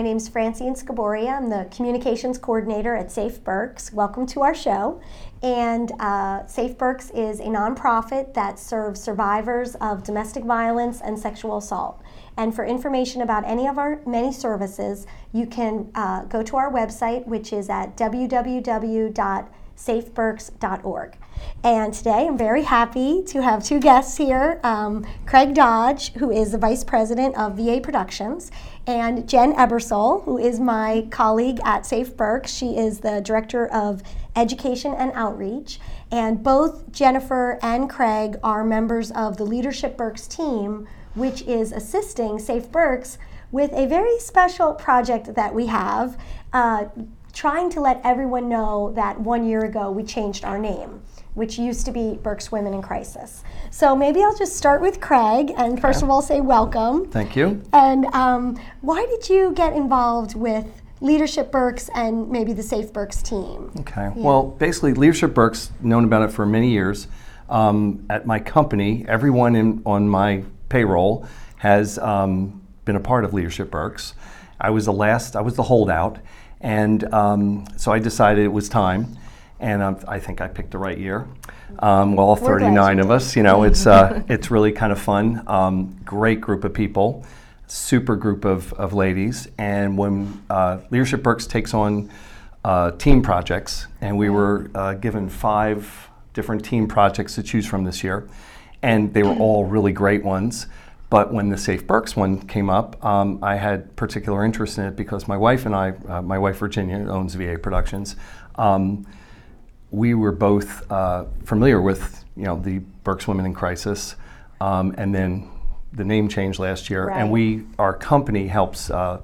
my name is Francine Scaboria. I'm the communications coordinator at Safe Berks. Welcome to our show. And uh, Safe Berks is a nonprofit that serves survivors of domestic violence and sexual assault. And for information about any of our many services, you can uh, go to our website, which is at www.safeberks.org. And today I'm very happy to have two guests here um, Craig Dodge, who is the Vice President of VA Productions, and Jen Ebersole, who is my colleague at Safe Berks. She is the Director of Education and Outreach. And both Jennifer and Craig are members of the Leadership Berks team, which is assisting Safe Berks with a very special project that we have. Uh, trying to let everyone know that one year ago we changed our name which used to be Berks Women in Crisis. So maybe I'll just start with Craig and first of all say welcome. Thank you. And um, why did you get involved with Leadership Berks and maybe the Safe Berks team? Okay. Yeah. Well, basically, Leadership Berks, known about it for many years. Um, at my company, everyone in, on my payroll has um, been a part of Leadership Berks. I was the last, I was the holdout. And um, so I decided it was time and um, I think I picked the right year. Um, well, all 39 of us, you know, it's uh, it's really kind of fun. Um, great group of people, super group of, of ladies, and when uh, Leadership Berks takes on uh, team projects, and we were uh, given five different team projects to choose from this year, and they were all really great ones. But when the Safe Berks one came up, um, I had particular interest in it because my wife and I, uh, my wife Virginia owns VA Productions. Um, we were both uh, familiar with you know the Berks Women in Crisis, um, and then the name changed last year, right. and we our company helps. Uh,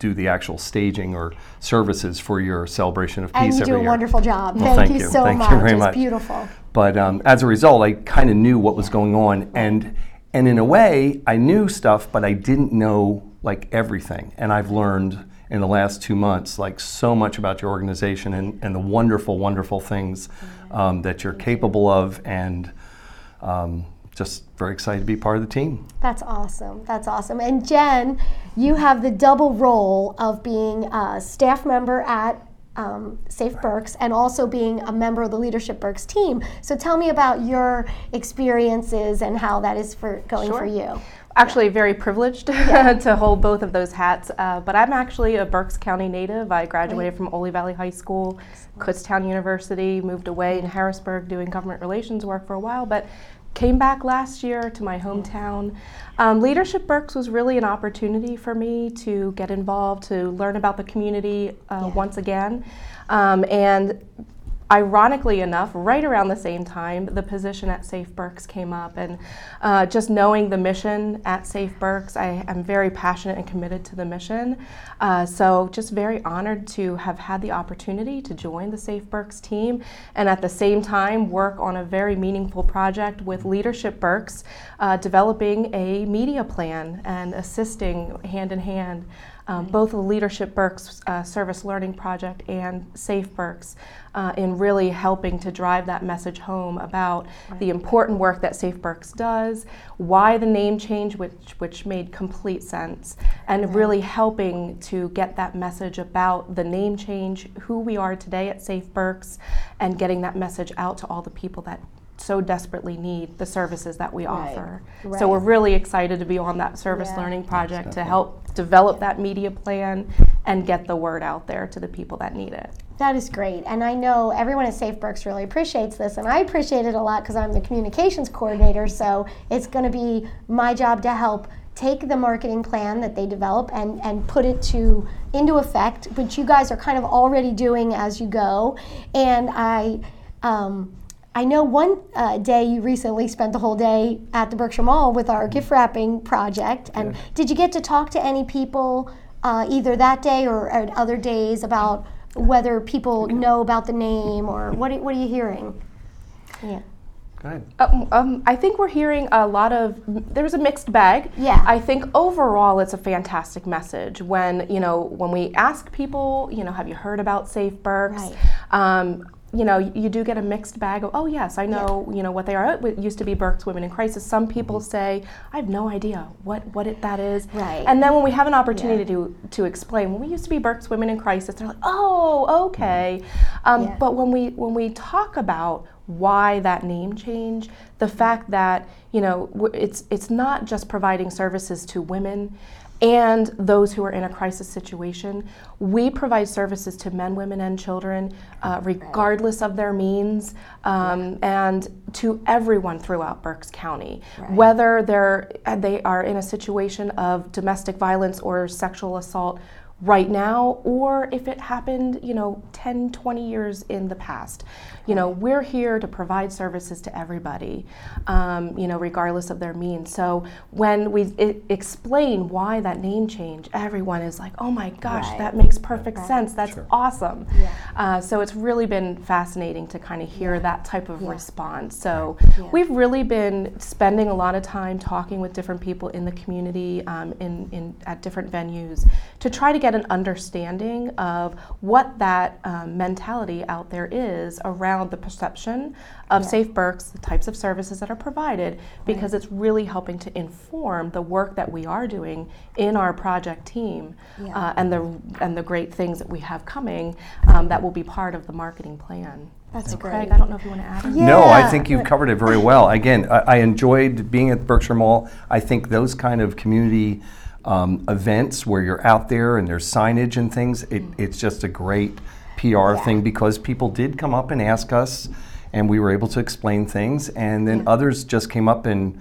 do the actual staging or services for your celebration of peace and you do a year. wonderful job. Well, thank, thank, you so thank much. You very it's much. beautiful. But um, as a result, I kind of knew what was going on, and and in a way, I knew stuff, but I didn't know like everything. And I've learned in the last two months, like so much about your organization and, and the wonderful, wonderful things um, that you're capable of, and um, just very excited to be part of the team. That's awesome. That's awesome. And Jen, you have the double role of being a staff member at um, Safe Berks and also being a member of the Leadership Berks team. So tell me about your experiences and how that is for going sure. for you actually very privileged yeah. to hold both of those hats. Uh, but I'm actually a Berks County native. I graduated from Oley Valley High School, Kutztown University, moved away in Harrisburg doing government relations work for a while, but came back last year to my hometown. Um, Leadership Berks was really an opportunity for me to get involved, to learn about the community uh, yeah. once again. Um, and ironically enough, right around the same time, the position at Safe Berks came up. And uh, just knowing the mission at Safe Berks, I am very passionate and committed to the mission. Uh, so, just very honored to have had the opportunity to join the Safe Berks team and at the same time work on a very meaningful project with Leadership Berks, uh, developing a media plan and assisting hand in hand um, both the Leadership Berks uh, Service Learning Project and Safe Berks uh, in really helping to drive that message home about right. the important work that Safe Berks does, why the name change, which, which made complete sense, and right. really helping to get that message about the name change, who we are today at Safe Berks, and getting that message out to all the people that so desperately need the services that we right. offer. Right. So we're really excited to be on that service yeah. learning project to help develop that media plan and get the word out there to the people that need it. That is great. And I know everyone at Safe Berks really appreciates this. And I appreciate it a lot because I'm the communications coordinator. So it's going to be my job to help take the marketing plan that they develop and, and put it to into effect, which you guys are kind of already doing as you go. And I um, I know one uh, day you recently spent the whole day at the Berkshire Mall with our gift wrapping project. And yeah. did you get to talk to any people uh, either that day or at other days about whether people know about the name or what, what are you hearing? Yeah. Go ahead. Um, um, I think we're hearing a lot of. There's a mixed bag. Yeah. I think overall it's a fantastic message. When you know when we ask people, you know, have you heard about Safe Berks? Right. Um, you know, you do get a mixed bag of, oh yes, I know, you know what they are. It used to be Berks Women in Crisis. Some people say, I have no idea what what it, that is. Right. And then when we have an opportunity to to explain, when we used to be Berks Women in Crisis, they're like, oh, okay. Um, Yeah. But when we when we talk about why that name change, the fact that you know it's it's not just providing services to women and those who are in a crisis situation. We provide services to men, women, and children, uh, regardless of their means, um, and to everyone throughout Berks County, whether they're they are in a situation of domestic violence or sexual assault right now or if it happened you know 10 20 years in the past you know we're here to provide services to everybody um, you know regardless of their means so when we I- explain why that name change everyone is like oh my gosh Right. that makes perfect sense that's Sure. awesome Yeah. uh, so it's really been fascinating to kind of hear that type of Yeah. response so Yeah. we've really been spending a lot of time talking with different people in the community um, in, in at different venues to try to get an understanding of what that um, mentality out there is around the perception of safe Berks, the types of services that are provided, because it's really helping to inform the work that we are doing in our project team Yeah. uh, and the and the great things that we have coming um, that will be part of the marketing plan. That's so great. Craig, I don't know if you want to add. anything. No, I think you've covered it very well. Again, I, I enjoyed being at Berkshire Mall. I think those kind of community um, events where you're out there and there's signage and things, it, it's just a great PR thing because people did come up and ask us, and we were able to explain things. And then others just came up and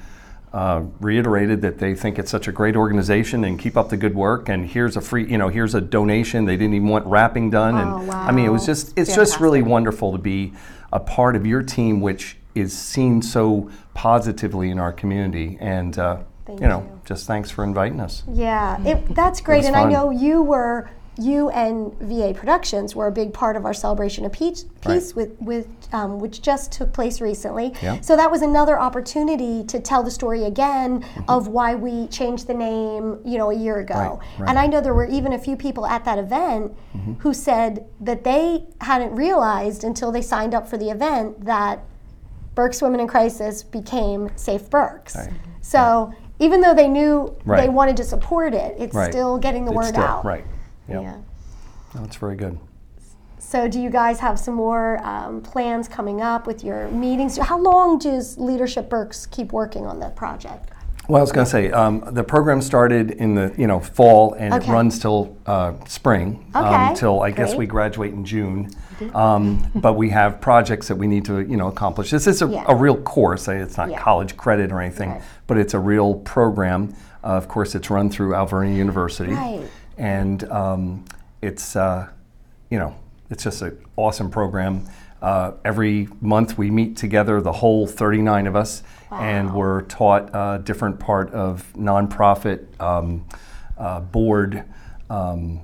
uh, reiterated that they think it's such a great organization and keep up the good work. And here's a free, you know, here's a donation. They didn't even want wrapping done. and Oh, I mean, it was just, it's just really wonderful to be a part of your team, which is seen so positively in our community. And, uh, Thank you know, you. just thanks for inviting us. Yeah, it, that's great, was and I know you were you and VA Productions were a big part of our celebration of peace, peace with with um, which just took place recently. Yeah. So that was another opportunity to tell the story again Mm-hmm. of why we changed the name, you know, a year ago. Right, right. And I know there were even a few people at that event Mm-hmm. who said that they hadn't realized until they signed up for the event that Berks Women in Crisis became Safe Berks. Right. So even though they knew they wanted to support it, it's Right. still getting the It's word still- out. Right. Yep. Yeah. No, That's very good. So do you guys have some more um, plans coming up with your meetings? How long does Leadership Berks keep working on that project? Well, I was going to say um, the program started in the you know fall and Okay. it runs till uh, spring Okay, till I guess we graduate in June. Um, but we have projects that we need to you know accomplish. This is a, Yeah. a real course. uh, It's not Yeah. college credit or anything, Right. but it's a real program. Uh, of course, it's run through Alvernia University, Right. and um, it's uh, you know it's just an awesome program. Uh, every month we meet together, the whole 39 of us, and we're taught a different part of nonprofit um, uh, board um,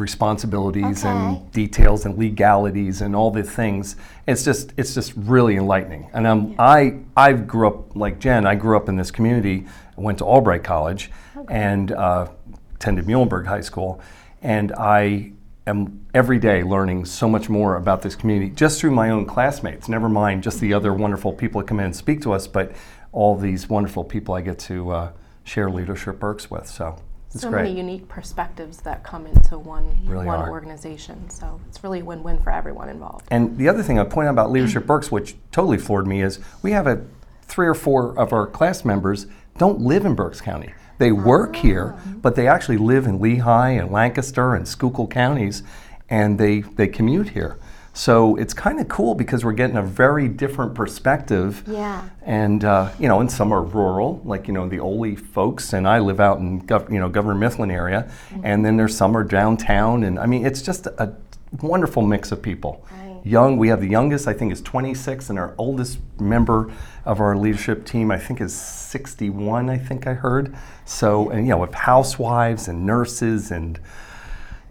responsibilities Okay. and details and legalities and all the things. It's just it's just really enlightening. And um, I I grew up like Jen. I grew up in this community. Went to Albright College and uh, attended Muhlenberg High School, and I am every day learning so much more about this community just through my own classmates. Never mind just the other wonderful people that come in and speak to us, but all these wonderful people I get to uh, share leadership Berks with. So so great. many unique perspectives that come into one Really one are. organization. So it's really a win-win for everyone involved. And the other thing I point out about Leadership Berks, which totally floored me, is we have a three or four of our class members don't live in Berks County. They work ah. here, but they actually live in Lehigh and Lancaster and Schuylkill counties, and they they commute here. So it's kind of cool because we're getting a very different perspective. Yeah. And uh, you know, and some are rural, like you know the Oley folks, and I live out in Gov- you know Governor Mifflin area, and then there's some are downtown, and I mean it's just a wonderful mix of people. Right. Young, we have the youngest, I think, is 26, and our oldest member of our leadership team, I think, is 61. I think I heard. So, and you know, with housewives and nurses and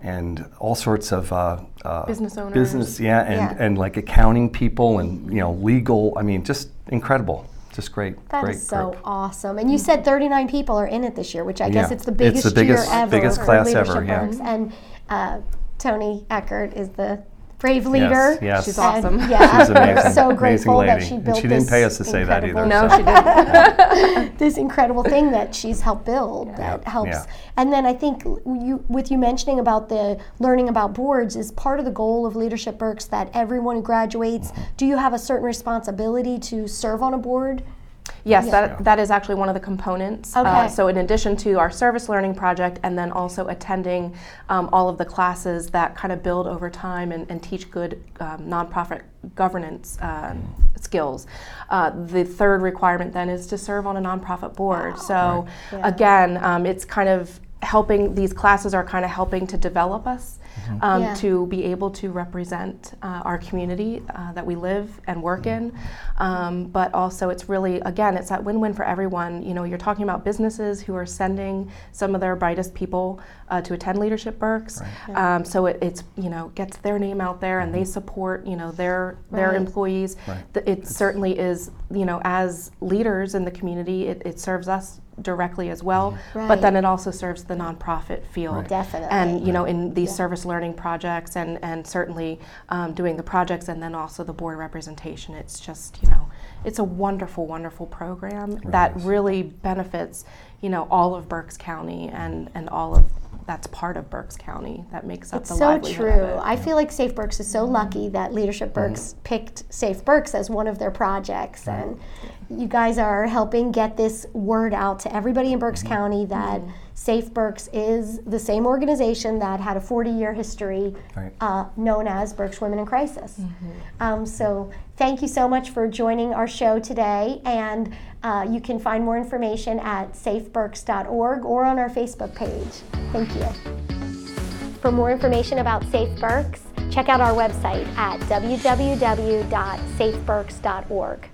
and all sorts of uh, uh, Business owners. business, yeah, and Yeah. and like accounting people and you know legal. I mean, just incredible, just great, That is great so group. awesome. And you said 39 people are in it this year, which I guess it's the biggest It's the biggest- year ever biggest class ever, yeah. And uh, Tony Eckert is the brave leader. Yes, yes. She's And, awesome. yeah, She's amazing. we're so amazing grateful lady. that she And built she didn't this pay us to say that incredible- either. No, so- she didn't. this incredible thing that she's helped build that helps. Yeah. And then I think you, with you mentioning about the learning about boards is part of the goal of Leadership Berks that everyone who graduates. Do you have a certain responsibility to serve on a board? Yes, that, that is actually one of the components. Uh, Okay. so, in addition to our service learning project, and then also attending um, all of the classes that kind of build over time and, and teach good um, nonprofit governance um, skills. Uh, the third requirement then is to serve on a nonprofit board. So, Yeah. again, um, it's kind of helping, these classes are kind of helping to develop us. Um, Yeah. to be able to represent uh, our community uh, that we live and work in. Um, but also, it's really, again, it's that win win for everyone. You know, you're talking about businesses who are sending some of their brightest people uh, to attend Leadership Berks. Um, so it, it's, you know, gets their name out there and they support, you know, their, their Right. employees. Right. Th- It certainly is, you know, as leaders in the community, it, it serves us directly as well. Right. But then it also serves the nonprofit field. Definitely. And, you know, in these service learning projects and, and certainly um, doing the projects and then also the board representation, it's just, you know, it's a wonderful, wonderful program that really benefits, you know, all of Berks County and, and all of, that's part of Berks County that makes up It's the so livelihood true. of it. I feel like Safe Berks is so mm-hmm. lucky that Leadership mm-hmm. Berks picked Safe Berks as one of their projects. And you guys are helping get this word out to everybody in Berks mm-hmm. County that Safe Berks is the same organization that had a 40 year history Right. uh, known as Berks Women in Crisis. Um, so thank you so much for joining our show today. And uh, you can find more information at safeberks.org or on our Facebook page. Thank you. For more information about Safe Berks, check out our website at www.safeberks.org.